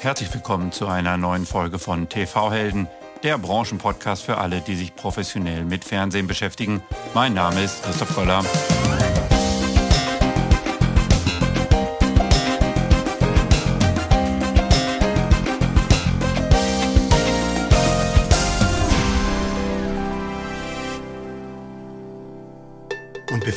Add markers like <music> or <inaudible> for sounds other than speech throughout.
Herzlich willkommen zu einer neuen Folge von TV Helden, der Branchenpodcast für alle, die sich professionell mit Fernsehen beschäftigen. Mein Name ist Christoph Goller.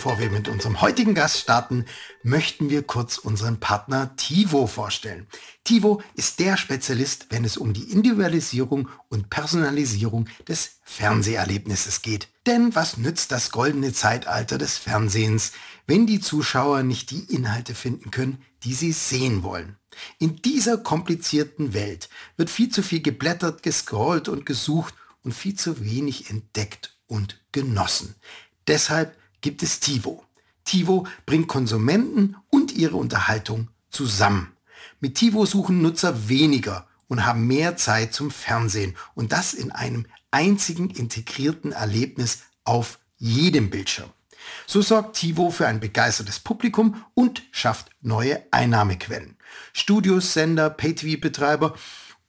Bevor wir mit unserem heutigen Gast starten, möchten wir kurz unseren Partner Tivo vorstellen. Tivo ist der Spezialist, wenn es um die Individualisierung und Personalisierung des Fernseherlebnisses geht. Denn was nützt das goldene Zeitalter des Fernsehens, wenn die Zuschauer nicht die Inhalte finden können, die sie sehen wollen? In dieser komplizierten Welt wird viel zu viel geblättert, gescrollt und gesucht und viel zu wenig entdeckt und genossen. Deshalb gibt es TiVo. TiVo bringt Konsumenten und ihre Unterhaltung zusammen. Mit TiVo suchen Nutzer weniger und haben mehr Zeit zum Fernsehen und das in einem einzigen integrierten Erlebnis auf jedem Bildschirm. So sorgt TiVo für ein begeistertes Publikum und schafft neue Einnahmequellen. Studios, Sender, Pay-TV-Betreiber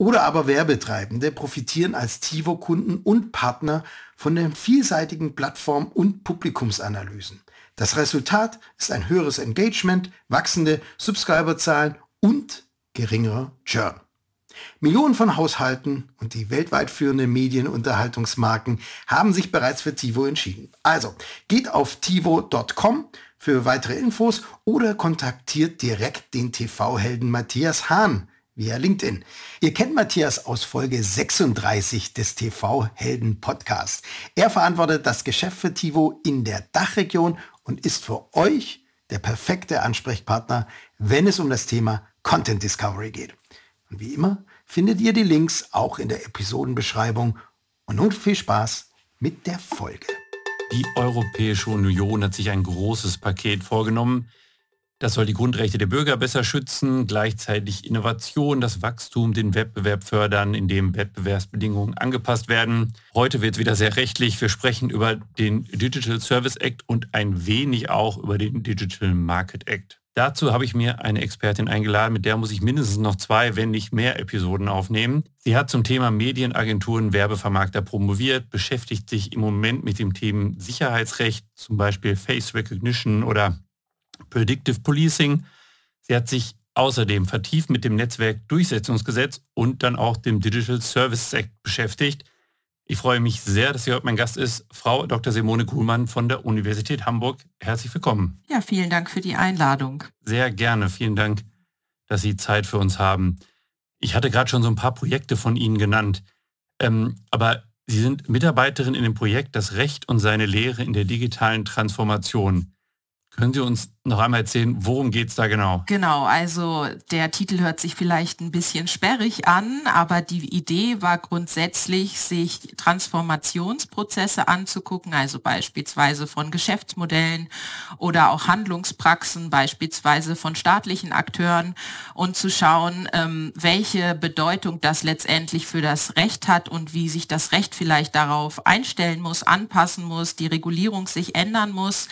oder aber Werbetreibende profitieren als TiVo-Kunden und Partner von den vielseitigen Plattform- und Publikumsanalysen. Das Resultat ist ein höheres Engagement, wachsende Subscriberzahlen und geringerer Churn. Millionen von Haushalten und die weltweit führenden Medienunterhaltungsmarken haben sich bereits für TiVo entschieden. Also geht auf tivo.com für weitere Infos oder kontaktiert direkt den TV-Helden Matthias Hahn via LinkedIn. Ihr kennt Matthias aus Folge 36 des TV-Helden Podcast. Er verantwortet das Geschäft für Tivo in der Dachregion und ist für euch der perfekte Ansprechpartner, wenn es um das Thema Content Discovery geht. Und wie immer findet ihr die Links auch in der Episodenbeschreibung. Und nun viel Spaß mit der Folge. Die Europäische Union hat sich ein großes Paket vorgenommen, das soll die Grundrechte der Bürger besser schützen, gleichzeitig Innovation, das Wachstum, den Wettbewerb fördern, indem Wettbewerbsbedingungen angepasst werden. Heute wird es wieder sehr rechtlich. Wir sprechen über den Digital Service Act und ein wenig auch über den Digital Market Act. Dazu habe ich mir eine Expertin eingeladen, mit der muss ich mindestens noch zwei, wenn nicht mehr Episoden aufnehmen. Sie hat zum Thema Medienagenturen, Werbevermarkter promoviert, beschäftigt sich im Moment mit dem Thema Sicherheitsrecht, zum Beispiel Face Recognition oder Predictive Policing. Sie hat sich außerdem vertieft mit dem Netzwerkdurchsetzungsgesetz und dann auch dem Digital Services Act beschäftigt. Ich freue mich sehr, dass sie heute mein Gast ist, Frau Dr. Simone Kuhlmann von der Universität Hamburg. Herzlich willkommen. Ja, vielen Dank für die Einladung. Sehr gerne. Vielen Dank, dass Sie Zeit für uns haben. Ich hatte gerade schon so ein paar Projekte von Ihnen genannt, ähm, aber Sie sind Mitarbeiterin in dem Projekt Das Recht und seine Lehre in der digitalen Transformation. Können Sie uns noch einmal erzählen, worum geht es da genau? Genau, also der Titel hört sich vielleicht ein bisschen sperrig an, aber die Idee war grundsätzlich, sich Transformationsprozesse anzugucken, also beispielsweise von Geschäftsmodellen oder auch Handlungspraxen, beispielsweise von staatlichen Akteuren und zu schauen, ähm, welche Bedeutung das letztendlich für das Recht hat und wie sich das Recht vielleicht darauf einstellen muss, anpassen muss, die Regulierung sich ändern muss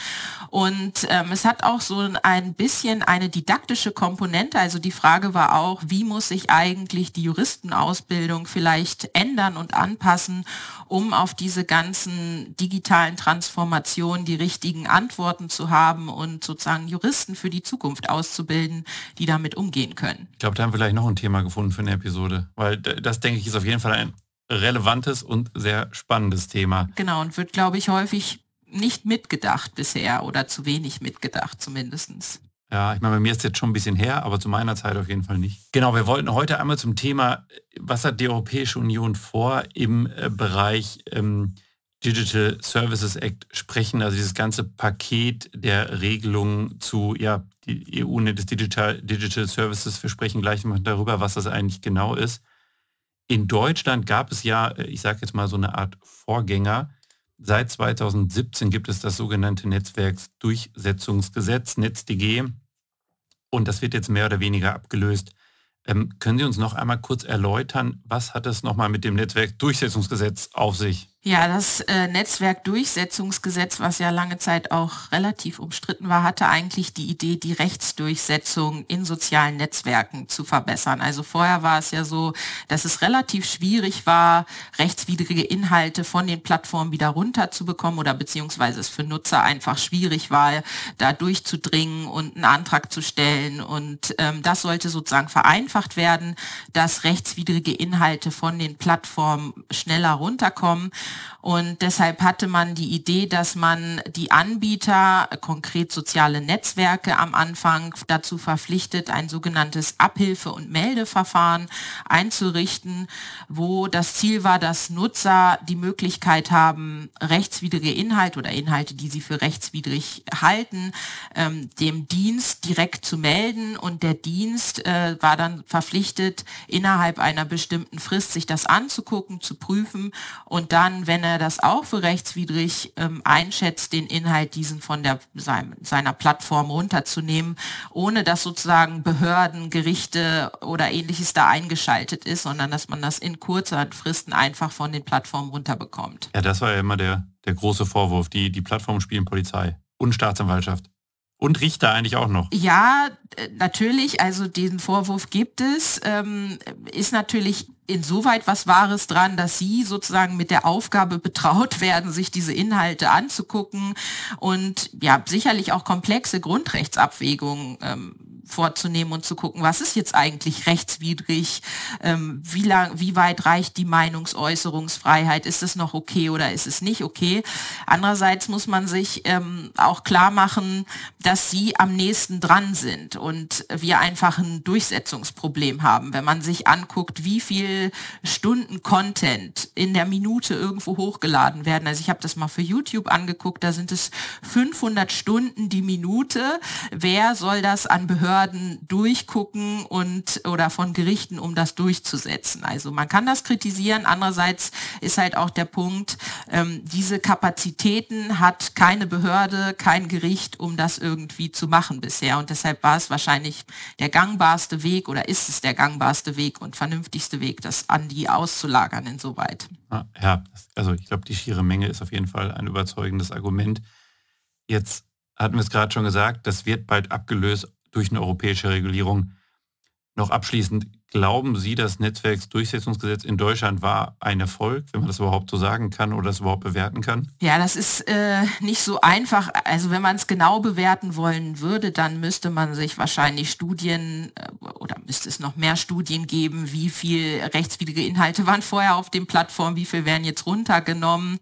und ähm, es hat auch so ein bisschen eine didaktische Komponente. Also die Frage war auch, wie muss sich eigentlich die Juristenausbildung vielleicht ändern und anpassen, um auf diese ganzen digitalen Transformationen die richtigen Antworten zu haben und sozusagen Juristen für die Zukunft auszubilden, die damit umgehen können. Ich glaube, da haben wir vielleicht noch ein Thema gefunden für eine Episode, weil das denke ich ist auf jeden Fall ein relevantes und sehr spannendes Thema. Genau, und wird, glaube ich, häufig nicht mitgedacht bisher oder zu wenig mitgedacht zumindest. Ja, ich meine, bei mir ist jetzt schon ein bisschen her, aber zu meiner Zeit auf jeden Fall nicht. Genau, wir wollten heute einmal zum Thema, was hat die Europäische Union vor im äh, Bereich ähm, Digital Services Act sprechen, also dieses ganze Paket der Regelungen zu, ja, die EU nennt es Digital, Digital Services, wir sprechen gleich mal darüber, was das eigentlich genau ist. In Deutschland gab es ja, äh, ich sage jetzt mal so eine Art Vorgänger, Seit 2017 gibt es das sogenannte Netzwerksdurchsetzungsgesetz, NetzDG, und das wird jetzt mehr oder weniger abgelöst. Ähm, können Sie uns noch einmal kurz erläutern, was hat es nochmal mit dem Netzwerkdurchsetzungsgesetz auf sich? Ja, das äh, Netzwerkdurchsetzungsgesetz, was ja lange Zeit auch relativ umstritten war, hatte eigentlich die Idee, die Rechtsdurchsetzung in sozialen Netzwerken zu verbessern. Also vorher war es ja so, dass es relativ schwierig war, rechtswidrige Inhalte von den Plattformen wieder runterzubekommen oder beziehungsweise es für Nutzer einfach schwierig war, da durchzudringen und einen Antrag zu stellen. Und ähm, das sollte sozusagen vereinfacht werden, dass rechtswidrige Inhalte von den Plattformen schneller runterkommen. Und deshalb hatte man die Idee, dass man die Anbieter, konkret soziale Netzwerke am Anfang dazu verpflichtet, ein sogenanntes Abhilfe- und Meldeverfahren einzurichten, wo das Ziel war, dass Nutzer die Möglichkeit haben, rechtswidrige Inhalte oder Inhalte, die sie für rechtswidrig halten, ähm, dem Dienst direkt zu melden. Und der Dienst äh, war dann verpflichtet, innerhalb einer bestimmten Frist sich das anzugucken, zu prüfen und dann wenn er das auch für rechtswidrig ähm, einschätzt, den Inhalt diesen von der, sein, seiner Plattform runterzunehmen, ohne dass sozusagen Behörden, Gerichte oder ähnliches da eingeschaltet ist, sondern dass man das in kurzer Fristen einfach von den Plattformen runterbekommt. Ja, das war ja immer der, der große Vorwurf. Die, die Plattformen spielen Polizei und Staatsanwaltschaft. Und Richter eigentlich auch noch. Ja, natürlich. Also diesen Vorwurf gibt es. Ähm, ist natürlich insoweit was Wahres dran, dass Sie sozusagen mit der Aufgabe betraut <laughs> werden, sich diese Inhalte anzugucken und ja, sicherlich auch komplexe Grundrechtsabwägungen ähm, vorzunehmen und zu gucken, was ist jetzt eigentlich rechtswidrig, ähm, wie lang, wie weit reicht die Meinungsäußerungsfreiheit, ist es noch okay oder ist es nicht okay. Andererseits muss man sich ähm, auch klar machen, dass sie am nächsten dran sind und wir einfach ein Durchsetzungsproblem haben. Wenn man sich anguckt, wie viel Stunden Content in der Minute irgendwo hochgeladen werden. Also ich habe das mal für YouTube angeguckt, da sind es 500 Stunden die Minute. Wer soll das an Behörden Behörden durchgucken und oder von Gerichten, um das durchzusetzen. Also man kann das kritisieren. Andererseits ist halt auch der Punkt, ähm, diese Kapazitäten hat keine Behörde, kein Gericht, um das irgendwie zu machen bisher. Und deshalb war es wahrscheinlich der gangbarste Weg oder ist es der gangbarste Weg und vernünftigste Weg, das an die auszulagern insoweit. Ja, also ich glaube, die schiere Menge ist auf jeden Fall ein überzeugendes Argument. Jetzt hatten wir es gerade schon gesagt, das wird bald abgelöst durch eine europäische Regulierung. Noch abschließend, glauben Sie, das Netzwerksdurchsetzungsgesetz in Deutschland war ein Erfolg, wenn man das überhaupt so sagen kann oder das überhaupt bewerten kann? Ja, das ist äh, nicht so einfach. Also wenn man es genau bewerten wollen würde, dann müsste man sich wahrscheinlich Studien äh, oder müsste es noch mehr Studien geben, wie viel rechtswidrige Inhalte <laughs> waren vorher auf den Plattformen, wie viel werden jetzt runtergenommen.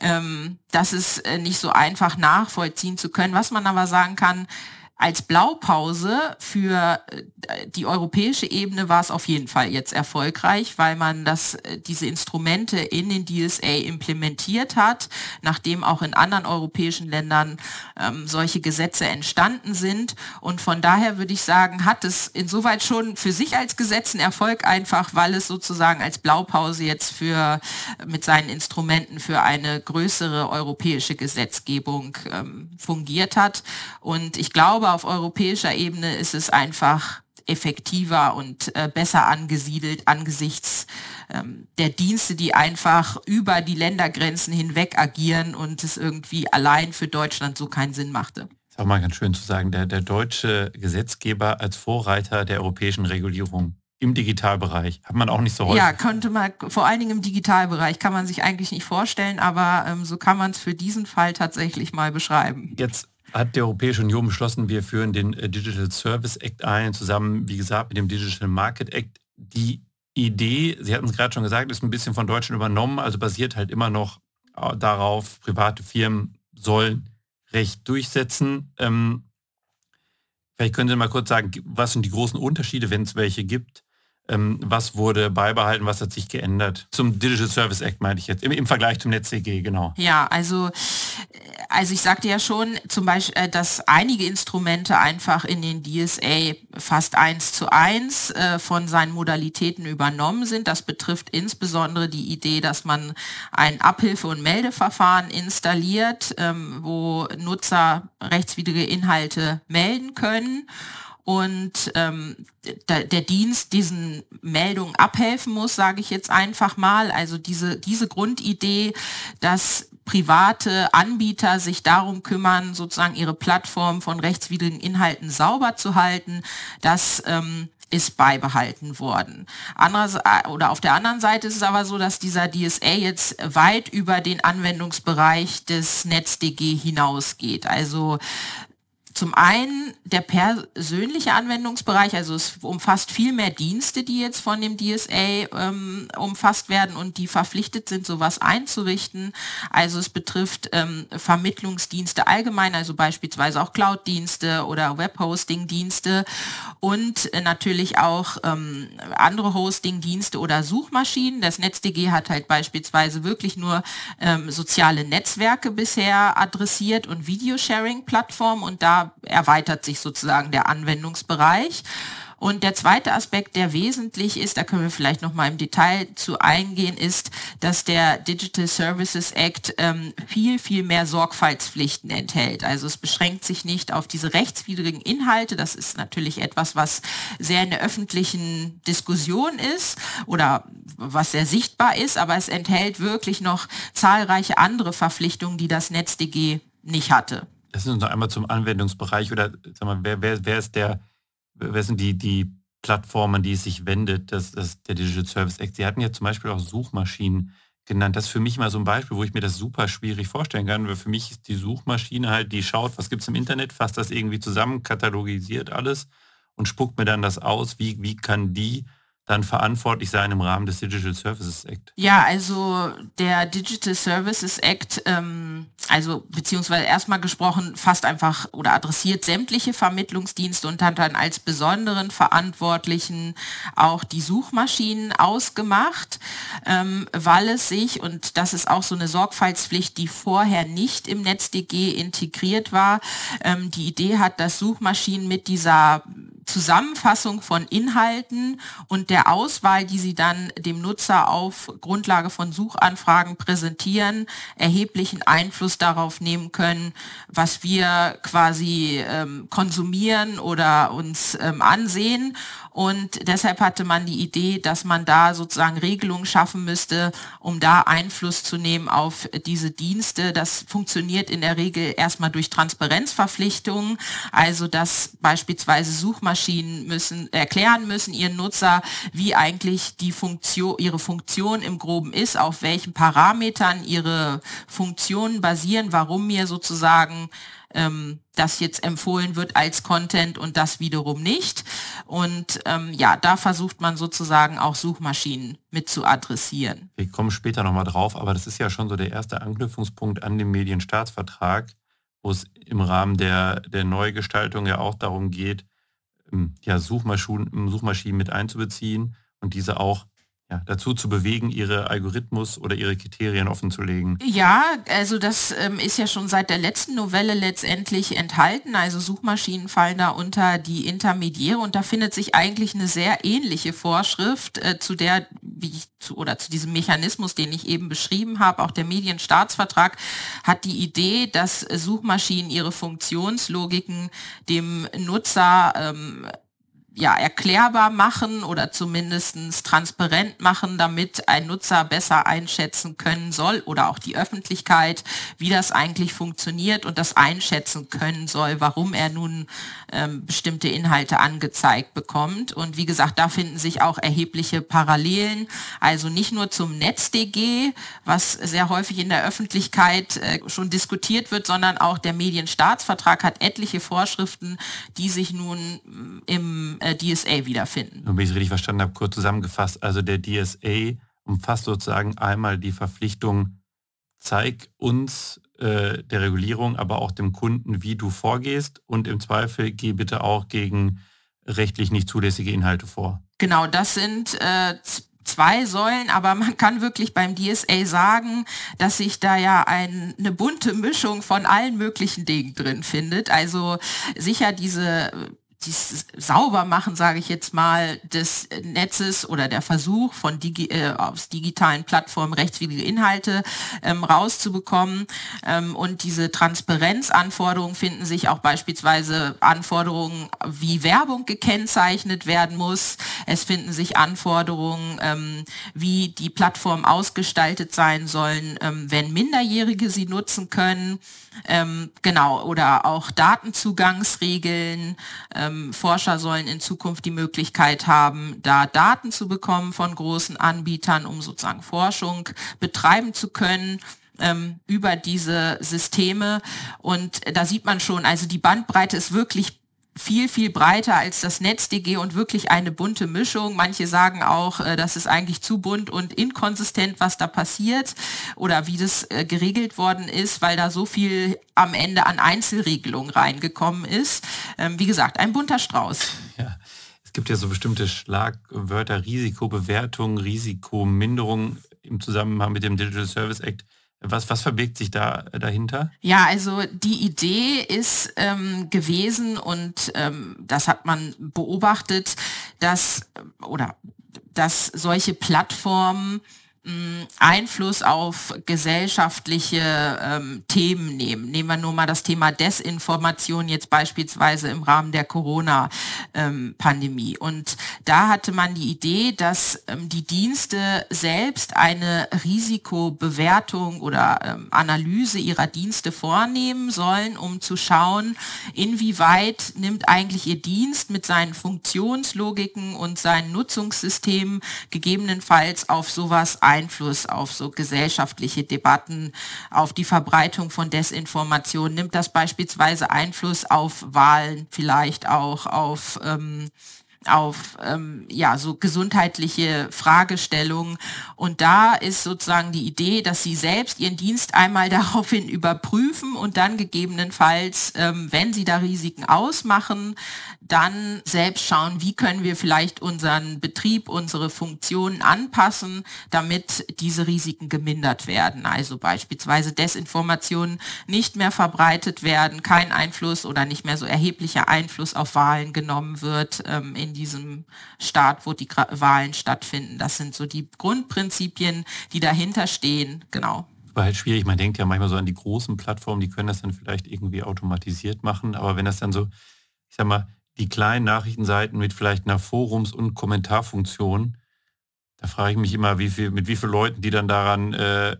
Ähm, das ist äh, nicht so einfach nachvollziehen zu können. Was man aber sagen kann, als Blaupause für äh, die europäische Ebene war es auf jeden Fall jetzt erfolgreich, weil man das, äh, diese Instrumente in den DSA implementiert hat, nachdem auch in anderen europäischen Ländern ähm, solche Gesetze entstanden sind. Und von daher würde ich sagen, hat es insoweit schon für sich als Gesetz einen Erfolg einfach, weil es sozusagen als Blaupause jetzt für mit seinen Instrumenten für eine größere europäische Gesetzgebung ähm, fungiert hat. Und ich glaube, auf europäischer Ebene ist es einfach effektiver und äh, besser angesiedelt angesichts ähm, der Dienste, die einfach über die Ländergrenzen hinweg agieren und es irgendwie allein für Deutschland so keinen Sinn machte. Ist auch mal ganz schön zu sagen, der, der deutsche Gesetzgeber als Vorreiter der europäischen Regulierung im Digitalbereich. Hat man auch nicht so häufig. Ja, könnte man, vor allen Dingen im Digitalbereich kann man sich eigentlich nicht vorstellen, aber ähm, so kann man es für diesen Fall tatsächlich mal beschreiben. Jetzt hat die Europäische Union beschlossen, wir führen den äh, Digital Service Act ein, zusammen, wie gesagt, mit dem Digital Market Act. Die Idee, Sie hatten es gerade schon gesagt, ist ein bisschen von Deutschland übernommen, also basiert halt immer noch äh, darauf, private Firmen sollen Recht durchsetzen. Ähm, vielleicht können Sie mal kurz sagen, was sind die großen Unterschiede, wenn es welche gibt, was wurde beibehalten, was hat sich geändert? Zum Digital Service Act meine ich jetzt, im, im Vergleich zum NetzDG, genau. Ja, also, also ich sagte ja schon zum Beispiel, äh, dass einige Instrumente einfach in den DSA fast eins zu eins äh, von seinen Modalitäten übernommen sind. Das betrifft insbesondere die Idee, dass man ein Abhilfe- und Meldeverfahren installiert, ähm, wo Nutzer rechtswidrige Inhalte melden können und ähm, der, der Dienst diesen Meldungen abhelfen muss, sage ich jetzt einfach mal. Also diese, diese Grundidee, dass private Anbieter sich darum kümmern, sozusagen ihre Plattform von rechtswidrigen Inhalten sauber zu halten, das ähm, ist beibehalten worden. Andererseits, äh, oder auf der anderen Seite ist es aber so, dass dieser DSA jetzt weit über den Anwendungsbereich des NetzDG hinausgeht. Also zum einen der persönliche Anwendungsbereich, also es umfasst viel mehr Dienste, die jetzt von dem DSA ähm, umfasst werden und die verpflichtet sind, sowas einzurichten. Also es betrifft ähm, Vermittlungsdienste allgemein, also beispielsweise auch Cloud-Dienste oder Webhosting-Dienste und äh, natürlich auch ähm, andere Hosting-Dienste oder Suchmaschinen. Das NetzDG hat halt beispielsweise wirklich nur ähm, soziale Netzwerke bisher adressiert und Videosharing-Plattformen und da erweitert sich sozusagen der Anwendungsbereich. Und der zweite Aspekt, der wesentlich ist, da können wir vielleicht noch mal im Detail zu eingehen, ist, dass der Digital Services Act ähm, viel, viel mehr Sorgfaltspflichten enthält. Also es beschränkt sich nicht auf diese rechtswidrigen Inhalte. Das ist natürlich etwas, was sehr in der öffentlichen Diskussion ist oder was sehr sichtbar ist, aber es enthält wirklich noch zahlreiche andere Verpflichtungen, die das NetzDG nicht hatte. Lass uns noch einmal zum Anwendungsbereich oder sag mal, wer, wer, wer ist der, wer sind die, die Plattformen, die es sich wendet, das, das der Digital Service Act. Sie hatten ja zum Beispiel auch Suchmaschinen genannt. Das ist für mich mal so ein Beispiel, wo ich mir das super schwierig vorstellen kann, weil für mich ist die Suchmaschine halt, die schaut, was gibt es im Internet, fasst das irgendwie zusammen, katalogisiert alles und spuckt mir dann das aus, wie, wie kann die dann verantwortlich sein im Rahmen des Digital Services Act? Ja, also der Digital Services Act, ähm, also beziehungsweise erstmal gesprochen, fast einfach oder adressiert sämtliche Vermittlungsdienste und hat dann als besonderen Verantwortlichen auch die Suchmaschinen ausgemacht, ähm, weil es sich, und das ist auch so eine Sorgfaltspflicht, die vorher nicht im NetzDG integriert war, ähm, die Idee hat, dass Suchmaschinen mit dieser Zusammenfassung von Inhalten und der Auswahl, die sie dann dem Nutzer auf Grundlage von Suchanfragen präsentieren, erheblichen Einfluss darauf nehmen können, was wir quasi ähm, konsumieren oder uns ähm, ansehen. Und deshalb hatte man die Idee, dass man da sozusagen Regelungen schaffen müsste, um da Einfluss zu nehmen auf diese Dienste. Das funktioniert in der Regel erstmal durch Transparenzverpflichtungen, also dass beispielsweise Suchmaschinen müssen erklären müssen ihren Nutzer, wie eigentlich die Funktion, ihre Funktion im Groben ist, auf welchen Parametern ihre Funktionen basieren, warum mir sozusagen ähm, das jetzt empfohlen wird als Content und das wiederum nicht. Und ähm, ja, da versucht man sozusagen auch Suchmaschinen mit zu adressieren. Wir kommen später nochmal drauf, aber das ist ja schon so der erste Anknüpfungspunkt an den Medienstaatsvertrag, wo es im Rahmen der, der Neugestaltung ja auch darum geht, ähm, ja, Suchmaschinen, Suchmaschinen mit einzubeziehen und diese auch ja, dazu zu bewegen, ihre Algorithmus oder ihre Kriterien offenzulegen. Ja, also das ähm, ist ja schon seit der letzten Novelle letztendlich enthalten. Also Suchmaschinen fallen da unter die Intermediäre und da findet sich eigentlich eine sehr ähnliche Vorschrift äh, zu der, wie ich zu, oder zu diesem Mechanismus, den ich eben beschrieben habe. Auch der Medienstaatsvertrag hat die Idee, dass Suchmaschinen ihre Funktionslogiken dem Nutzer ähm, ja, erklärbar machen oder zumindest transparent machen, damit ein Nutzer besser einschätzen können soll oder auch die Öffentlichkeit, wie das eigentlich funktioniert und das einschätzen können soll, warum er nun ähm, bestimmte Inhalte angezeigt bekommt. Und wie gesagt, da finden sich auch erhebliche Parallelen, also nicht nur zum NetzDG, was sehr häufig in der Öffentlichkeit äh, schon diskutiert wird, sondern auch der Medienstaatsvertrag hat etliche Vorschriften, die sich nun mm, im äh, DSA wiederfinden. Und wenn ich es richtig verstanden habe, kurz zusammengefasst, also der DSA umfasst sozusagen einmal die Verpflichtung, zeig uns äh, der Regulierung, aber auch dem Kunden, wie du vorgehst und im Zweifel geh bitte auch gegen rechtlich nicht zulässige Inhalte vor. Genau, das sind äh, zwei Säulen, aber man kann wirklich beim DSA sagen, dass sich da ja ein, eine bunte Mischung von allen möglichen Dingen drin findet. Also sicher diese dieses Saubermachen, sage ich jetzt mal, des Netzes oder der Versuch von Digi äh, aus digitalen Plattformen rechtswidrige Inhalte ähm, rauszubekommen. Ähm, und diese Transparenzanforderungen finden sich auch beispielsweise Anforderungen, wie Werbung gekennzeichnet werden muss. Es finden sich Anforderungen, ähm, wie die Plattformen ausgestaltet sein sollen, ähm, wenn Minderjährige sie nutzen können. Ähm, genau, oder auch Datenzugangsregeln. Ähm, Forscher sollen in Zukunft die Möglichkeit haben, da Daten zu bekommen von großen Anbietern, um sozusagen Forschung betreiben zu können ähm, über diese Systeme. Und da sieht man schon, also die Bandbreite ist wirklich viel, viel breiter als das NetzDG und wirklich eine bunte Mischung. Manche sagen auch, äh, das ist eigentlich zu bunt und inkonsistent, was da passiert oder wie das äh, geregelt worden ist, weil da so viel am Ende an Einzelregelungen reingekommen ist. Ähm, wie gesagt, ein bunter Strauß. <laughs> Ja. Es gibt ja so bestimmte Schlagwörter, Risikobewertung, Risikominderung im Zusammenhang mit dem Digital Service Act. Was, was verbirgt sich da dahinter? Ja, also die Idee ist ähm, gewesen und ähm, das hat man beobachtet, dass oder dass solche Plattformen Einfluss auf gesellschaftliche ähm, Themen nehmen. Nehmen wir nur mal das Thema Desinformation jetzt beispielsweise im Rahmen der Corona-Pandemie. Ähm, Und da hatte man die Idee, dass ähm, die Dienste selbst eine Risikobewertung oder ähm, Analyse ihrer Dienste vornehmen sollen, um zu schauen, inwieweit nimmt eigentlich ihr Dienst mit seinen Funktionslogiken und seinen Nutzungssystemen gegebenenfalls auf sowas ein Einfluss auf so gesellschaftliche Debatten, auf die Verbreitung von Desinformation? Nimmt das beispielsweise Einfluss auf Wahlen, vielleicht auch auf ähm, auf ähm, ja so gesundheitliche Fragestellungen und da ist sozusagen die Idee, dass sie selbst ihren Dienst einmal <laughs> daraufhin überprüfen und dann gegebenenfalls, ähm, wenn sie da Risiken ausmachen, dann selbst schauen, wie können wir vielleicht unseren Betrieb, unsere Funktionen anpassen, damit diese Risiken gemindert werden. Also beispielsweise Desinformationen nicht mehr verbreitet werden, kein Einfluss oder nicht mehr so erheblicher Einfluss auf Wahlen genommen wird ähm, in diesem Staat, wo die Wahlen stattfinden. Das sind so die Grundprinzipien, die dahinter stehen. Genau war halt schwierig. Man denkt ja manchmal so an die großen Plattformen, die können das dann vielleicht irgendwie automatisiert machen. Aber wenn das dann so, ich sag mal, die kleinen Nachrichtenseiten mit vielleicht einer Forums- und Kommentarfunktion, da frage ich mich immer, wie viel, mit wie vielen Leuten, die dann daran äh,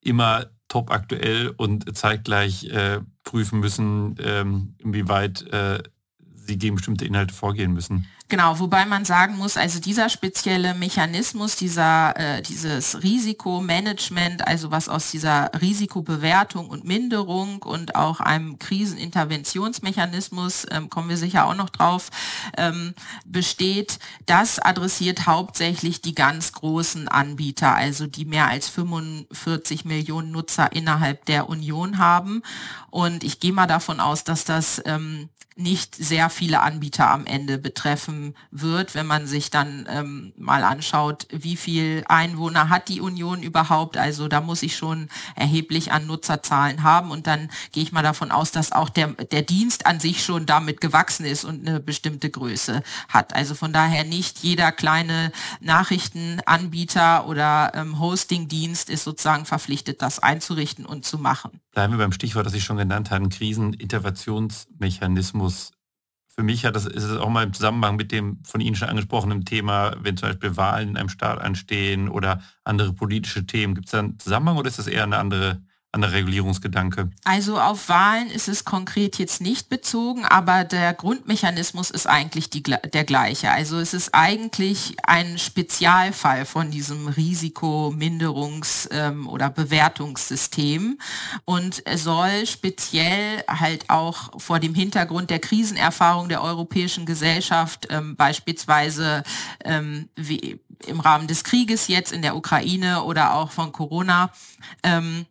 immer top aktuell und zeitgleich äh, prüfen müssen, ähm, inwieweit äh, sie gegen bestimmte Inhalte vorgehen müssen. Genau, wobei man sagen muss, also dieser spezielle Mechanismus, dieser, äh, dieses Risikomanagement, also was aus dieser Risikobewertung und Minderung und auch einem Kriseninterventionsmechanismus, ähm, kommen wir sicher auch noch drauf, ähm, besteht, das adressiert hauptsächlich die ganz großen Anbieter, also die mehr als 45 Millionen Nutzer innerhalb der Union haben. Und ich gehe mal davon aus, dass das ähm, nicht sehr viele Anbieter am Ende betreffen wird, wenn man sich dann ähm, mal anschaut, wie viel Einwohner hat die Union überhaupt. Also da muss ich schon erheblich an Nutzerzahlen haben und dann gehe ich mal davon aus, dass auch der, der Dienst an sich schon damit gewachsen ist und eine bestimmte Größe hat. Also von daher nicht jeder kleine Nachrichtenanbieter oder ähm, Hostingdienst ist sozusagen verpflichtet, das einzurichten und zu machen. Bleiben wir beim Stichwort, das ich schon genannt habe, Kriseninterventionsmechanismus. Für mich hat das, ist es auch mal im Zusammenhang mit dem von Ihnen schon angesprochenen Thema, wenn zum Beispiel Wahlen in einem Staat anstehen oder andere politische Themen. Gibt es da einen Zusammenhang oder ist das eher eine andere an der Regulierungsgedanke? Also auf Wahlen ist es konkret jetzt nicht bezogen, aber der Grundmechanismus ist eigentlich die, der gleiche. Also es ist eigentlich ein Spezialfall von diesem Risikomindерungs- ähm, oder Bewertungssystem und soll speziell halt auch vor dem Hintergrund der Krisenerfahrung der europäischen Gesellschaft ähm, beispielsweise ähm, wie im Rahmen des Krieges jetzt in der Ukraine oder auch von Corona ähm,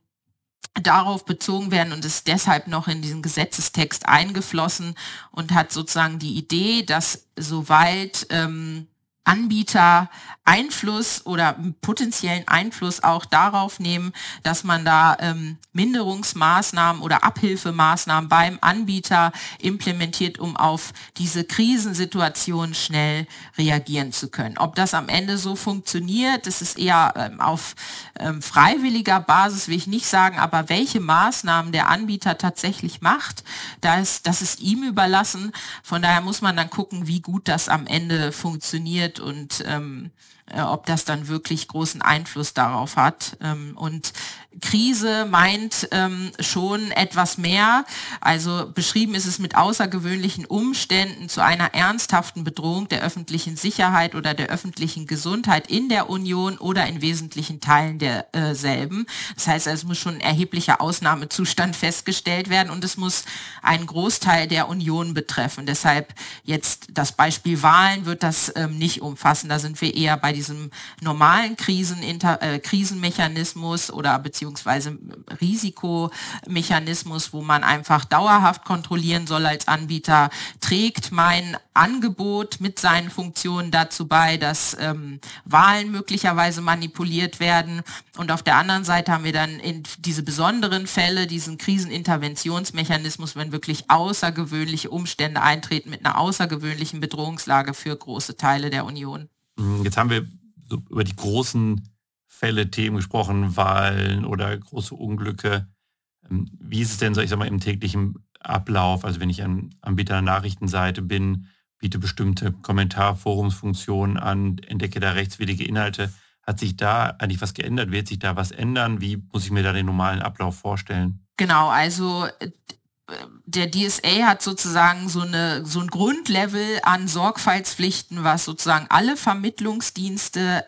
darauf bezogen werden und ist deshalb noch in diesen Gesetzestext eingeflossen und hat sozusagen die Idee, dass soweit ähm, Anbieter Einfluss oder potenziellen Einfluss auch darauf nehmen, dass man da ähm, Minderungsmaßnahmen oder Abhilfemaßnahmen beim Anbieter implementiert, um auf diese Krisensituation schnell reagieren zu können. Ob das am Ende so funktioniert, das ist eher ähm, auf ähm, freiwilliger Basis, will ich nicht sagen, aber welche Maßnahmen der Anbieter tatsächlich macht, da ist, das ist ihm überlassen. Von daher muss man dann gucken, wie gut das am Ende funktioniert und ähm, äh, ob das dann wirklich großen Einfluss darauf hat. Ähm, und Krise meint ähm, schon etwas mehr. Also beschrieben ist es mit außergewöhnlichen Umständen zu einer ernsthaften Bedrohung der öffentlichen Sicherheit oder der öffentlichen Gesundheit in der Union oder in wesentlichen Teilen derselben. Äh, das heißt, es muss schon ein erheblicher Ausnahmezustand <laughs> festgestellt werden und es muss einen Großteil der Union betreffen. Deshalb jetzt das Beispiel Wahlen wird das ähm, nicht umfassen. Da sind wir eher bei diesem normalen Krisen, äh, Krisenmechanismus oder beziehungsweise Risikomechanismus, wo man einfach dauerhaft kontrollieren soll als Anbieter, trägt mein Angebot mit seinen Funktionen dazu bei, dass ähm, Wahlen möglicherweise manipuliert werden. Und auf der anderen Seite haben wir dann in diese besonderen Fälle, diesen Kriseninterventionsmechanismus, wenn wirklich außergewöhnliche Umstände eintreten mit einer außergewöhnlichen Bedrohungslage für große Teile der Union. Jetzt haben wir über die großen Fälle, Themen gesprochen, Wahlen oder große Unglücke. Ähm, wie ist es denn so, ich sag mal, im täglichen Ablauf? Also wenn ich ein Anbieter einer Nachrichtenseite bin, biete bestimmte Kommentarforumsfunktionen an, entdecke da rechtswidrige Inhalte. Hat sich da eigentlich was geändert? Wird sich da was ändern? Wie muss ich mir da den normalen Ablauf vorstellen? Genau, also äh, der DSA hat sozusagen so, eine, so ein Grundlevel an Sorgfaltspflichten, was sozusagen alle Vermittlungsdienste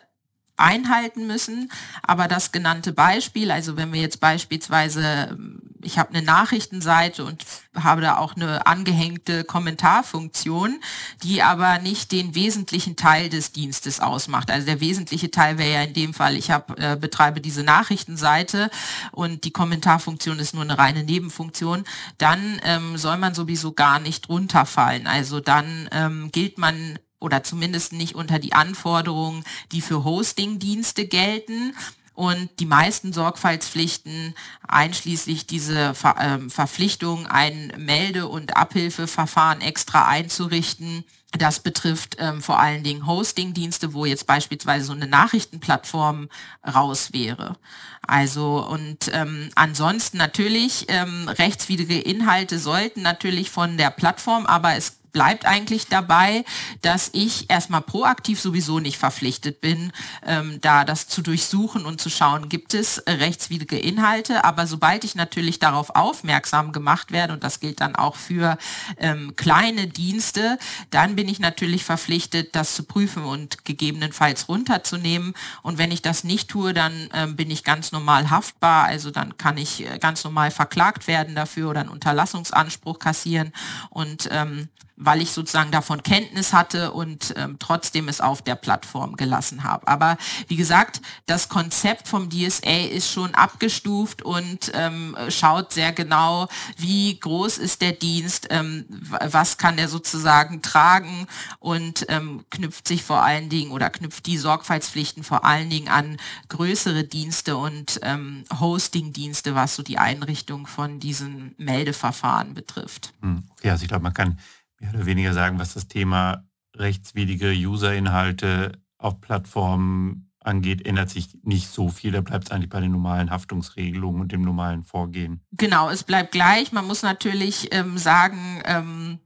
einhalten müssen. Aber das genannte Beispiel, also wenn wir jetzt beispielsweise ich habe eine Nachrichtenseite und habe da auch eine angehängte Kommentarfunktion, die aber nicht den wesentlichen Teil des Dienstes ausmacht. Also der wesentliche Teil wäre ja in dem Fall, ich hab, äh, betreibe diese Nachrichtenseite und die Kommentarfunktion ist nur eine reine Nebenfunktion, dann ähm, soll man sowieso gar nicht runterfallen. Also dann ähm, gilt man oder zumindest nicht unter die Anforderungen, die für Hosting-Dienste gelten. Und die meisten Sorgfaltspflichten, einschließlich diese Ver äh, Verpflichtung, ein Melde- und Abhilfeverfahren extra einzurichten, das betrifft ähm, vor allen Dingen Hosting-Dienste, wo jetzt beispielsweise so eine Nachrichtenplattform raus wäre. Also und ähm, ansonsten natürlich ähm, rechtswidrige Inhalte sollten natürlich von der Plattform, aber es bleibt eigentlich dabei, dass ich erstmal proaktiv sowieso nicht verpflichtet bin, ähm, da das zu durchsuchen und zu schauen, gibt es rechtswidrige Inhalte. Aber sobald ich natürlich darauf aufmerksam gemacht werde, und das gilt dann auch für ähm, kleine Dienste, dann bin ich natürlich verpflichtet, das zu prüfen und gegebenenfalls runterzunehmen. Und wenn ich das nicht tue, dann ähm, bin ich ganz normal haftbar. Also dann kann ich äh, ganz normal verklagt werden dafür oder einen Unterlassungsanspruch kassieren. Und ähm, weil ich sozusagen davon Kenntnis hatte und ähm, trotzdem es auf der Plattform gelassen habe. Aber wie gesagt, das Konzept vom DSA ist schon abgestuft und ähm, schaut sehr genau, wie groß ist der Dienst, ähm, was kann der sozusagen tragen und ähm, knüpft sich vor allen Dingen oder knüpft die Sorgfaltspflichten vor allen Dingen an größere Dienste und ähm, Hosting-Dienste, was so die Einrichtung von diesen Meldeverfahren betrifft. Hm. Ja, also ich glaube, man kann mehr oder weniger sagen, was das Thema rechtswidrige Userinhalte auf Plattformen angeht, ändert sich nicht so viel. Da bleibt es eigentlich bei den normalen Haftungsregelungen und dem normalen Vorgehen. Genau, es bleibt gleich. Man muss natürlich ähm, sagen, ähm,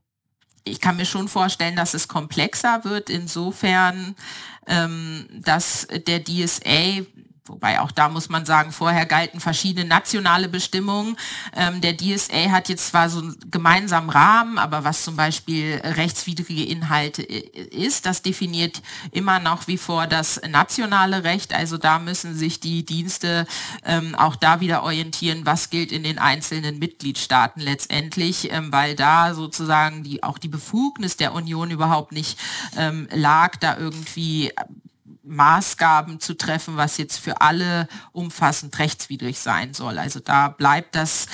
ich kann mir schon vorstellen, dass es komplexer wird, insofern, ähm, dass der DSA Wobei auch da muss man sagen, vorher galten verschiedene nationale Bestimmungen. Ähm, der DSA hat jetzt zwar so einen gemeinsamen Rahmen, aber was zum Beispiel rechtswidrige Inhalte ist, das definiert immer noch wie vor das nationale Recht. Also da müssen sich die Dienste ähm, auch da wieder orientieren, was gilt in den einzelnen Mitgliedstaaten letztendlich, ähm, weil da sozusagen die, auch die Befugnis der Union überhaupt nicht ähm, lag, da irgendwie Maßgaben zu treffen, was jetzt für alle umfassend rechtswidrig sein soll. Also da bleibt das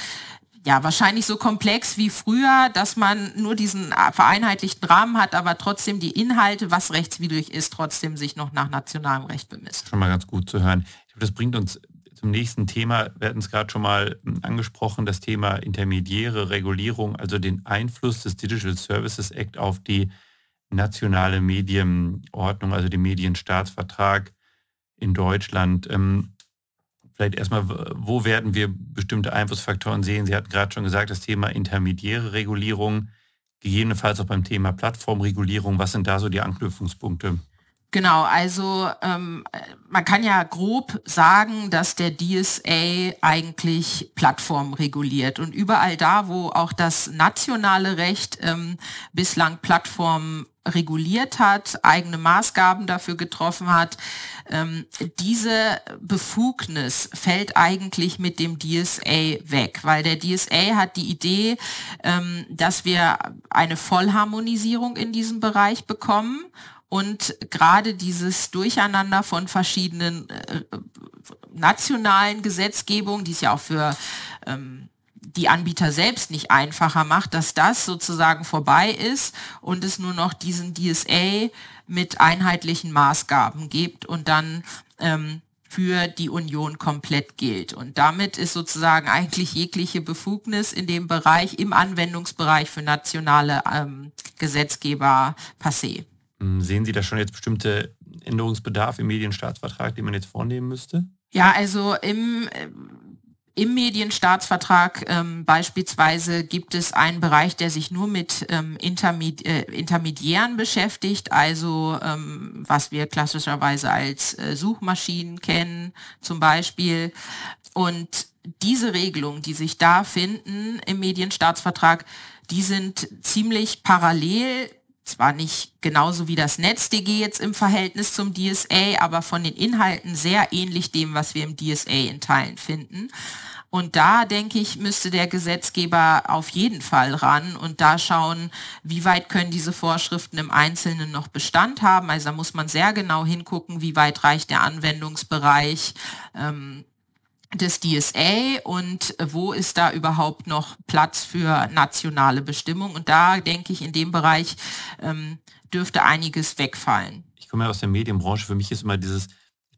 ja, wahrscheinlich so komplex wie früher, dass man nur diesen vereinheitlichten Rahmen hat, aber trotzdem die Inhalte, was rechtswidrig ist, trotzdem sich noch nach nationalem Recht bemisst. Schon mal ganz gut zu hören. Das bringt uns zum nächsten Thema. Wir hatten es gerade schon mal hm, angesprochen, das Thema intermediäre Regulierung, also den Einfluss des Digital Services Act auf die nationale Medienordnung, also den Medienstaatsvertrag in Deutschland. Ähm, Vielleicht erstmal, wo werden wir bestimmte Einflussfaktoren sehen? Sie hatten gerade schon gesagt, das Thema intermediäre Regulierung, gegebenenfalls auch beim Thema Plattformregulierung. Was sind da so die Anknüpfungspunkte? Genau, also ähm, man kann ja grob sagen, dass der DSA eigentlich Plattformen reguliert und überall da, wo auch das nationale Recht ähm, bislang Plattformen reguliert hat, eigene Maßgaben dafür getroffen hat. Ähm, diese Befugnis fällt eigentlich mit dem DSA weg, weil der DSA hat die Idee, ähm, dass wir eine Vollharmonisierung in diesem Bereich bekommen und gerade dieses Durcheinander von verschiedenen äh, nationalen Gesetzgebungen, die es ja auch für ähm, die Anbieter selbst nicht einfacher macht, dass das sozusagen vorbei ist und es nur noch diesen DSA mit einheitlichen Maßgaben gibt und dann ähm, für die Union komplett gilt. Und damit ist sozusagen eigentlich jegliche Befugnis in dem Bereich, im Anwendungsbereich für nationale ähm, Gesetzgeber passé. Hm, sehen Sie da schon jetzt bestimmte Änderungsbedarf im Medienstaatsvertrag, den man jetzt vornehmen müsste? Ja, also im im Medienstaatsvertrag ähm, beispielsweise gibt es einen Bereich, der sich nur mit ähm, Intermedi äh, Intermediären beschäftigt, also ähm, was wir klassischerweise als äh, Suchmaschinen kennen zum Beispiel. Und diese Regelungen, die sich da finden im Medienstaatsvertrag, die sind ziemlich parallel zwar nicht genauso wie das NetzDG jetzt im Verhältnis zum DSA, aber von den Inhalten sehr ähnlich dem, was wir im DSA in Teilen finden. Und da, denke ich, müsste der Gesetzgeber auf jeden Fall ran und da schauen, wie weit können diese Vorschriften im Einzelnen noch Bestand haben. Also da muss man sehr genau hingucken, wie weit reicht der Anwendungsbereich. Ähm, des DSA und wo ist da überhaupt noch Platz für nationale Bestimmung. Und da denke ich, in dem Bereich ähm, dürfte einiges wegfallen. Ich komme ja aus der Medienbranche. Für mich ist immer dieses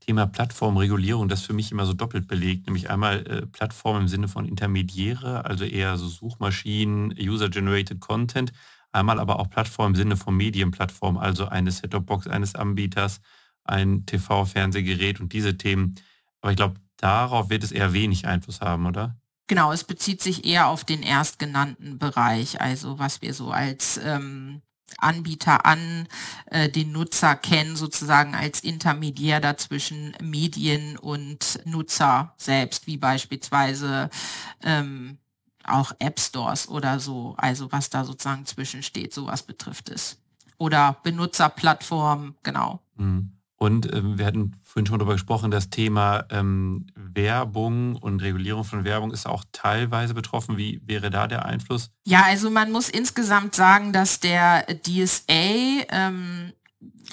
Thema Plattformregulierung, das für mich immer so doppelt belegt, nämlich einmal äh, Plattform im Sinne von Intermediäre, also eher so Suchmaschinen, User-Generated Content, einmal aber auch Plattform im Sinne von Medienplattform, also eine Set-Top-Box eines Anbieters, ein TV-Fernsehgerät und diese Themen. Aber ich glaube, darauf wird es eher wenig Einfluss haben, oder? Genau, es bezieht sich eher auf den erstgenannten Bereich, also was wir so als ähm, Anbieter an äh, den Nutzer kennen, sozusagen als Intermediär dazwischen Medien und Nutzer selbst, wie beispielsweise ähm, auch App Stores oder so, also was da sozusagen zwischensteht, sowas betrifft es. Oder Benutzerplattformen, genau. Mhm. Und ähm, wir hatten vorhin schon darüber gesprochen, das Thema ähm, Werbung und Regulierung von Werbung ist auch teilweise betroffen. Wie wäre da der Einfluss? Ja, also man muss insgesamt sagen, dass der DSA ähm,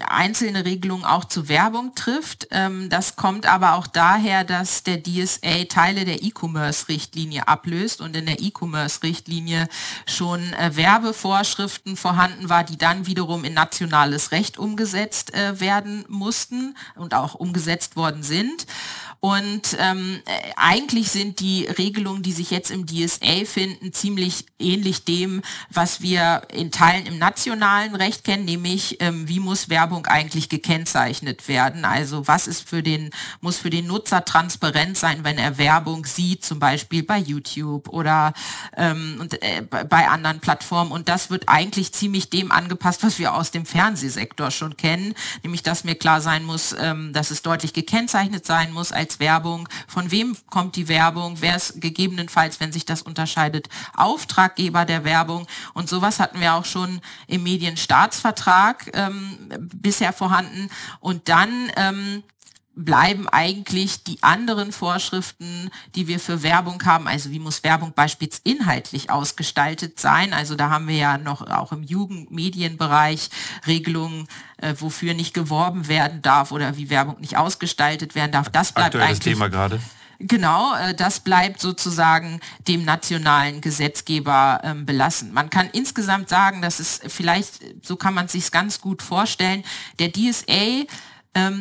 einzelne Regelungen auch zu Werbung trifft. Ähm, das kommt aber auch daher, dass der DSA Teile der E-Commerce-Richtlinie ablöst und in der E-Commerce-Richtlinie schon äh, Werbevorschriften vorhanden war, die dann wiederum in nationales Recht umgesetzt äh, werden mussten und auch umgesetzt worden sind. Und ähm, äh, eigentlich sind die Regelungen, die sich jetzt im DSA finden, ziemlich ähnlich dem, was wir in Teilen im nationalen Recht kennen, nämlich ähm, wie muss Werbung eigentlich gekennzeichnet werden. Also was ist für den, muss für den Nutzer transparent sein, wenn er Werbung sieht, zum Beispiel bei YouTube oder ähm, und, äh, bei anderen Plattformen. Und das wird eigentlich ziemlich dem angepasst, was wir aus dem Fernsehsektor schon kennen, nämlich dass mir klar sein muss, ähm, dass es deutlich gekennzeichnet sein muss als als Werbung, von wem kommt die Werbung, wer ist gegebenenfalls, wenn sich das unterscheidet, Auftraggeber der Werbung. Und sowas hatten wir auch schon im Medienstaatsvertrag ähm, bisher vorhanden. Und dann ähm, bleiben eigentlich die anderen Vorschriften, die wir für Werbung haben. Also wie muss Werbung beispielsweise inhaltlich ausgestaltet sein? Also da haben wir ja noch auch im Jugendmedienbereich Regelungen, äh, wofür nicht geworben werden darf oder wie Werbung nicht ausgestaltet werden darf. Das bleibt Aktuelles eigentlich. Thema gerade. Genau, äh, das bleibt sozusagen dem nationalen Gesetzgeber ähm, belassen. Man kann insgesamt sagen, dass es vielleicht, so kann man sich ganz gut vorstellen, der DSA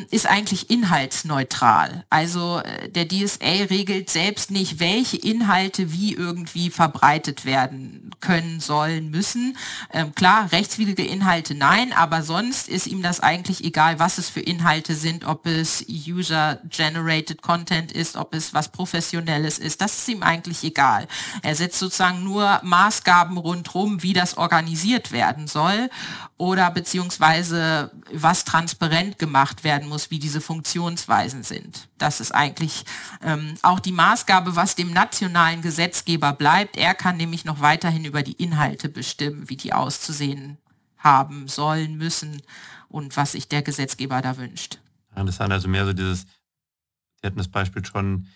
ist eigentlich inhaltsneutral. Also äh, der DSA regelt selbst nicht, welche Inhalte wie irgendwie verbreitet werden können, sollen, müssen. Ähm, klar, rechtswidrige Inhalte nein, aber sonst ist ihm das eigentlich egal, was es für Inhalte sind, ob es User-Generated Content ist, ob es was Professionelles ist. Das ist ihm eigentlich egal. Er setzt sozusagen nur Maßgaben rundherum, wie das organisiert werden soll oder beziehungsweise was transparent gemacht werden muss, wie diese Funktionsweisen sind. Das ist eigentlich ähm, auch die Maßgabe, was dem nationalen Gesetzgeber bleibt. Er kann nämlich noch weiterhin über die Inhalte bestimmen, wie die auszusehen haben, sollen, müssen und was sich der Gesetzgeber da wünscht. Interessant, also mehr so dieses, Sie hatten das Beispiel schon,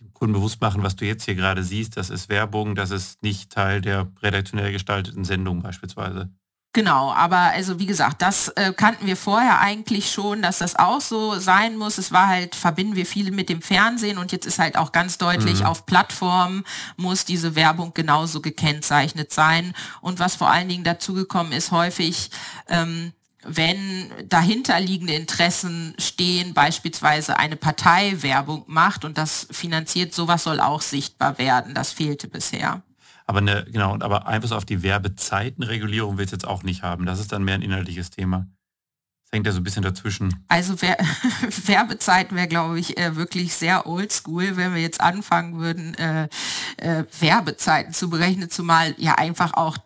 dem Kunden bewusst machen, was du jetzt hier gerade siehst, das ist Werbung, das ist nicht Teil der redaktionell gestalteten Sendung beispielsweise. Genau, aber also wie gesagt, das äh, kannten wir vorher eigentlich schon, dass das auch so sein muss. Es war halt, verbinden wir viele mit dem Fernsehen und jetzt ist halt auch ganz deutlich, mhm. auf Plattformen muss diese Werbung genauso gekennzeichnet sein. Und was vor allen Dingen dazugekommen ist, häufig, ähm, wenn dahinterliegende Interessen stehen, beispielsweise eine Partei Werbung macht und das finanziert, sowas soll auch sichtbar werden. Das fehlte bisher. Aber eine, genau, aber Einfluss auf die Werbezeitenregulierung will es jetzt auch nicht haben. Das ist dann mehr ein inhaltliches Thema. Das hängt ja so ein bisschen dazwischen. Also Wer <laughs> Werbezeiten wäre, glaube ich, äh, wirklich sehr oldschool, wenn wir jetzt anfangen würden, äh, äh, Werbezeiten zu berechnen, zumal ja einfach auch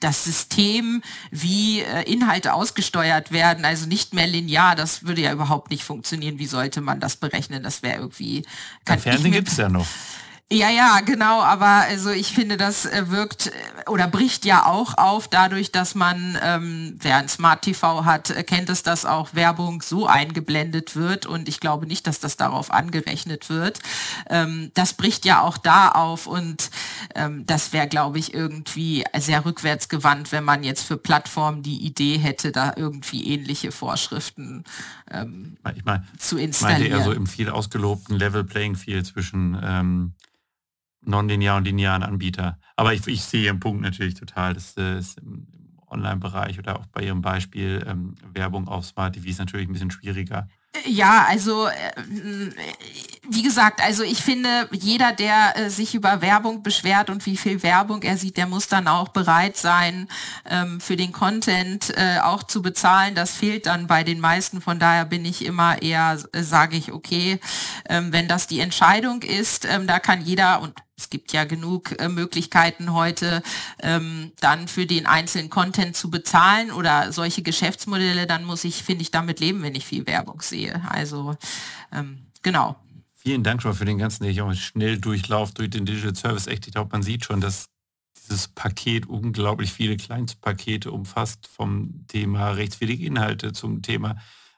das System, wie äh, Inhalte ausgesteuert werden, also nicht mehr linear, das würde ja überhaupt nicht funktionieren. Wie sollte man das berechnen? Das wäre irgendwie... Kann Fernsehen gibt es ja noch. Ja, ja, genau, aber also ich finde, das äh, wirkt äh, oder bricht ja auch auf, dadurch, dass man, ähm, wer ein Smart TV hat, kennt es, dass auch Werbung so eingeblendet wird und ich glaube nicht, dass das darauf angerechnet wird. Ähm, das bricht ja auch da auf und ähm, das wäre, glaube ich, irgendwie sehr rückwärtsgewandt, wenn man jetzt für Plattformen die Idee hätte, da irgendwie ähnliche Vorschriften ähm, ich mein, zu installieren. Meinte eher so im viel ausgelobten Level Playing Field zwischen ähm, nonlinear und linearen Anbieter. Aber ich, ich sehe Ihren Punkt natürlich total. Das äh, ist im Online-Bereich oder auch bei Ihrem Beispiel ähm, Werbung auf Smart TV ist natürlich ein bisschen schwieriger. Ja, also äh, wie gesagt, also ich finde, jeder, der äh, sich über Werbung beschwert und wie viel Werbung er sieht, der muss dann auch bereit sein, ähm, für den Content äh, auch zu bezahlen. Das fehlt dann bei den meisten. Von daher bin ich immer eher, äh, sage ich, okay, ähm, wenn das die Entscheidung ist, ähm, da kann jeder und es gibt ja genug äh, Möglichkeiten heute, ähm, dann für den einzelnen Content zu bezahlen oder solche Geschäftsmodelle, dann muss ich, finde ich, damit leben, wenn ich viel Werbung sehe. Also ähm, genau. Vielen Dank schon für den ganzen Schnelldurchlauf durch den Digital Service. Echt, ich glaube, man sieht schon, dass dieses Paket unglaublich viele Kleinstpakete umfasst, vom Thema rechtswidrige Inhalte zum Thema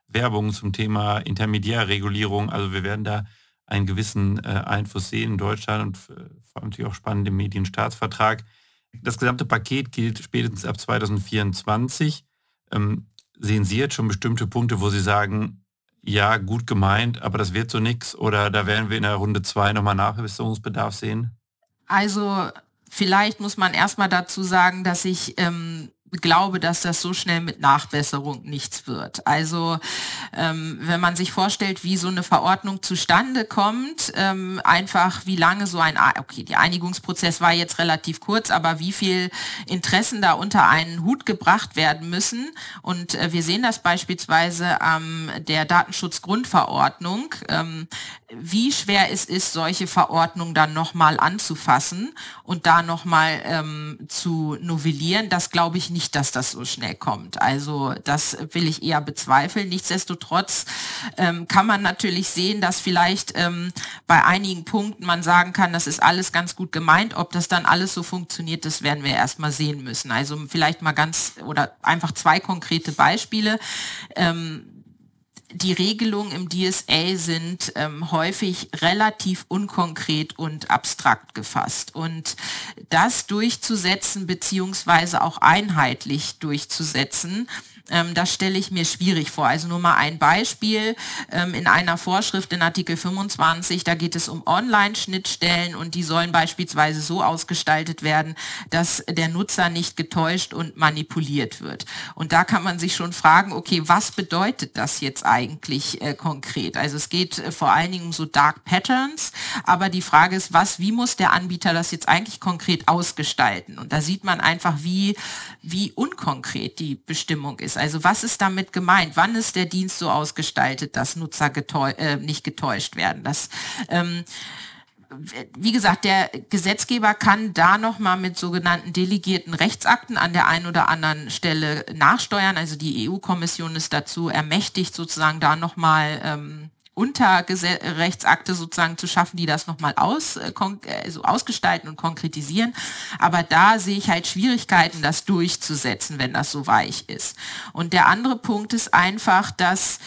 Werbung, zum Thema Intermediärregulierung. Also wir werden da einen gewissen äh, Einfluss sehen in Deutschland und äh, vor allem natürlich auch spannend im Medienstaatsvertrag. Das gesamte Paket gilt spätestens ab 2024. Ähm, sehen Sie jetzt schon bestimmte Punkte, wo Sie sagen, ja, gut gemeint, aber das wird so nichts oder da werden wir in der Runde zwei nochmal Nachbesserungsbedarf sehen? Also vielleicht muss man erstmal dazu sagen, dass ich ähm, glaube, dass das so schnell mit Nachbesserung nichts wird. Also ähm, wenn man sich vorstellt, wie so eine Verordnung zustande kommt, ähm, einfach wie lange so ein, okay, der Einigungsprozess war jetzt relativ kurz, aber wie viel Interessen da unter einen Hut gebracht werden müssen. Und äh, wir sehen das beispielsweise am ähm, der Datenschutzgrundverordnung, ähm, wie schwer es ist, solche Verordnungen dann nochmal anzufassen und da nochmal ähm, zu novellieren. Das glaube ich nicht, dass das so schnell kommt. Also das will ich eher bezweifeln. Nichtsdestotrotz ähm, kann man natürlich sehen, dass vielleicht ähm, bei einigen Punkten man sagen kann, das ist alles ganz gut gemeint. Ob das dann alles so funktioniert, das werden wir erstmal sehen müssen. Also vielleicht mal ganz oder einfach zwei konkrete Beispiele. Ähm, die Regelungen im DSA sind ähm, häufig relativ unkonkret und abstrakt gefasst. Und das durchzusetzen beziehungsweise auch einheitlich durchzusetzen, Ähm, das stelle ich mir schwierig vor. Also nur mal ein Beispiel. Ähm, in einer Vorschrift in Artikel 25, da geht es um Online-Schnittstellen und die sollen beispielsweise so ausgestaltet werden, dass der Nutzer nicht getäuscht und manipuliert wird. Und da kann man sich schon fragen, okay, was bedeutet das jetzt eigentlich äh, konkret? Also es geht äh, vor allen Dingen um so Dark Patterns, aber die Frage ist, was, wie muss der Anbieter das jetzt eigentlich konkret ausgestalten? Und da sieht man einfach, wie, wie unkonkret die Bestimmung ist. Also was ist damit gemeint? Wann ist der Dienst so ausgestaltet, dass Nutzer getäu äh, nicht getäuscht werden? Das ähm, wie gesagt, der Gesetzgeber kann da nochmal mit sogenannten delegierten Rechtsakten an der einen oder anderen Stelle nachsteuern. Also die EU-Kommission ist dazu ermächtigt, sozusagen da nochmal ähm, Unterrechtsakte sozusagen zu schaffen, die das nochmal aus, äh, äh, so ausgestalten und konkretisieren. Aber da sehe ich halt Schwierigkeiten, das durchzusetzen, wenn das so weich ist. Und der andere Punkt ist einfach, dass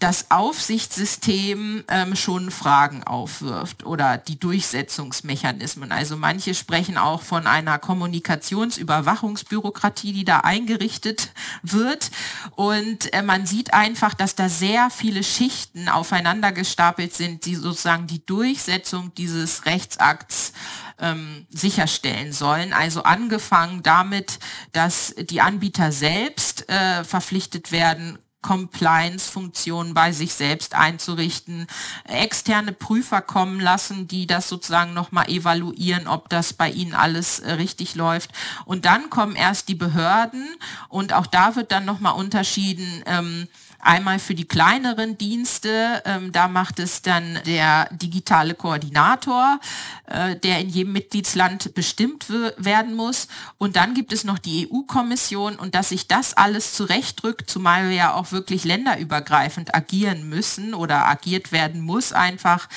das Aufsichtssystem ähm, schon Fragen aufwirft oder die Durchsetzungsmechanismen. Also manche sprechen auch von einer Kommunikationsüberwachungsbürokratie, die da eingerichtet wird. Und äh, man sieht einfach, dass da sehr viele Schichten aufeinander gestapelt sind, die sozusagen die Durchsetzung dieses Rechtsakts ähm, sicherstellen sollen. Also angefangen damit, dass die Anbieter selbst äh, verpflichtet werden, Compliance-Funktionen bei sich selbst einzurichten, externe Prüfer kommen lassen, die das sozusagen nochmal evaluieren, ob das bei ihnen alles äh, richtig läuft. Und dann kommen erst die Behörden und auch da wird dann nochmal unterschieden, ähm, Einmal für die kleineren Dienste, ähm, da macht es dann der digitale Koordinator, äh, der in jedem Mitgliedsland bestimmt werden muss. Und dann gibt es noch die EU-Kommission und dass sich das alles zurechtdrückt, zumal wir ja auch wirklich länderübergreifend agieren müssen oder agiert werden muss einfach,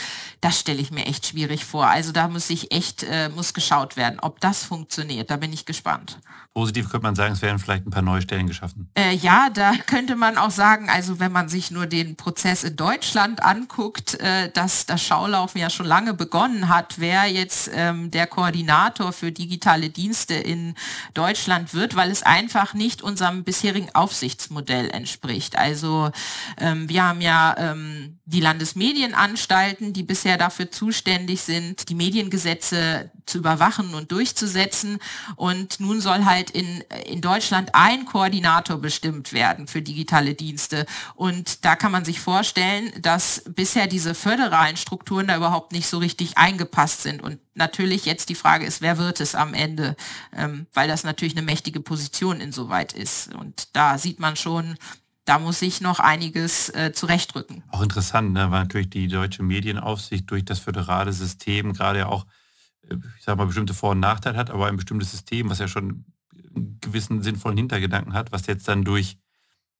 das stelle ich mir echt schwierig vor. Also da muss ich echt, äh, muss geschaut werden, ob das funktioniert. Da bin ich gespannt. Positiv könnte man sagen, es werden vielleicht ein paar neue Stellen geschaffen. Äh, ja, da <laughs> könnte man auch sagen, also wenn man sich nur den Prozess in Deutschland anguckt, äh, dass das Schaulaufen ja schon lange begonnen hat, wer jetzt ähm, der Koordinator für digitale Dienste in Deutschland wird, weil es einfach nicht unserem bisherigen Aufsichtsmodell entspricht. Also ähm, wir haben ja ähm, die Landesmedienanstalten, die bisher dafür zuständig sind, die Mediengesetze zu überwachen und durchzusetzen. Und nun soll halt in, in Deutschland ein Koordinator bestimmt werden für digitale Dienste. Und da kann man sich vorstellen, dass bisher diese föderalen Strukturen da überhaupt nicht so richtig eingepasst sind. Und natürlich jetzt die Frage ist, wer wird es am Ende, ähm, weil das natürlich eine mächtige Position insoweit ist. Und da sieht man schon, da muss ich noch einiges äh, zurechtrücken. Auch interessant, ne, weil natürlich die deutsche Medienaufsicht durch das föderale System gerade auch, äh, ich sage mal, bestimmte Vor- und Nachteile hat, aber ein bestimmtes System, was ja schon gewissen sinnvollen Hintergedanken hat, was jetzt dann durch,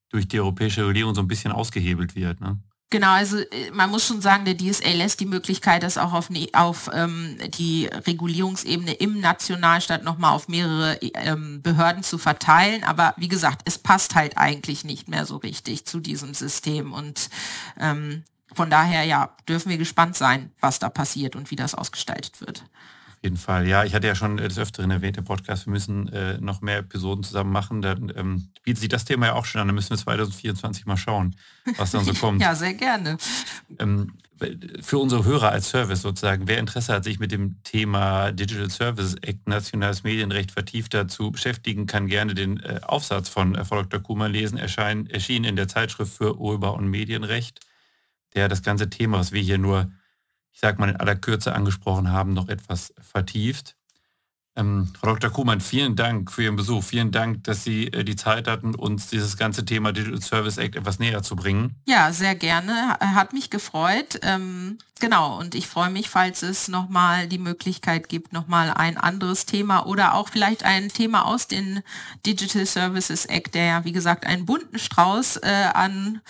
durch die europäische Regulierung so ein bisschen ausgehebelt wird. Ne? Genau, also äh, man muss schon sagen, der DSA lässt die Möglichkeit, das auch auf, ne, auf ähm, die Regulierungsebene im Nationalstaat nochmal auf mehrere ähm, Behörden zu verteilen. Aber wie gesagt, es passt halt eigentlich nicht mehr so richtig zu diesem System. Und ähm, von daher, ja, dürfen wir gespannt sein, was da passiert und wie das ausgestaltet wird jeden Fall. Ja, ich hatte ja schon des Öfteren erwähnt im Podcast, wir müssen äh, noch mehr Episoden zusammen machen. Dann ähm, bietet sich das Thema ja auch schon an. Dann müssen wir 2024 mal schauen, was dann so <laughs> kommt. ja, sehr gerne. Ähm, für unsere Hörer als Service sozusagen, wer Interesse hat, sich mit dem Thema Digital Services Act, nationales Medienrecht vertiefter zu beschäftigen, kann gerne den äh, Aufsatz von äh, Frau Dr. Kuhmann lesen, erscheinen, erschienen in der Zeitschrift für Urheber- und Medienrecht, der das ganze Thema, was wir hier nur ich sage mal in aller Kürze angesprochen haben, noch etwas vertieft. Ähm, Frau Dr. Kuhmann, vielen Dank für Ihren Besuch. Vielen Dank, dass Sie äh, die Zeit hatten, uns dieses ganze Thema Digital Service Act etwas näher zu bringen. Ja, sehr gerne. Hat mich gefreut. Ähm, genau, und ich freue mich, falls es nochmal die Möglichkeit gibt, nochmal ein anderes Thema oder auch vielleicht ein Thema aus dem Digital Services Act, der ja, wie gesagt, einen bunten Strauß äh, an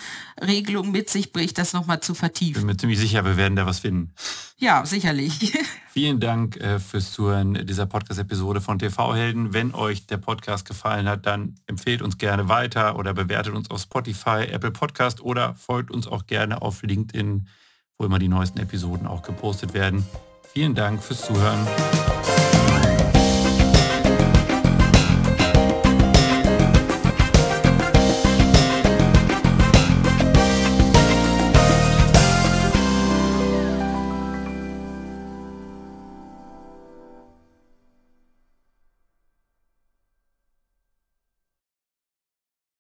Regelungen mit sich bringt, das nochmal zu vertiefen. Ich bin mir ziemlich sicher, wir werden da was finden. Ja, sicherlich. <laughs> Vielen Dank äh, fürs Zuhören dieser Podcast-Episode von TV-Helden. Wenn euch der Podcast gefallen hat, dann empfehlt uns gerne weiter oder bewertet uns auf Spotify, Apple Podcast oder folgt uns auch gerne auf LinkedIn, wo immer die neuesten Episoden auch gepostet werden. Vielen Dank fürs Zuhören.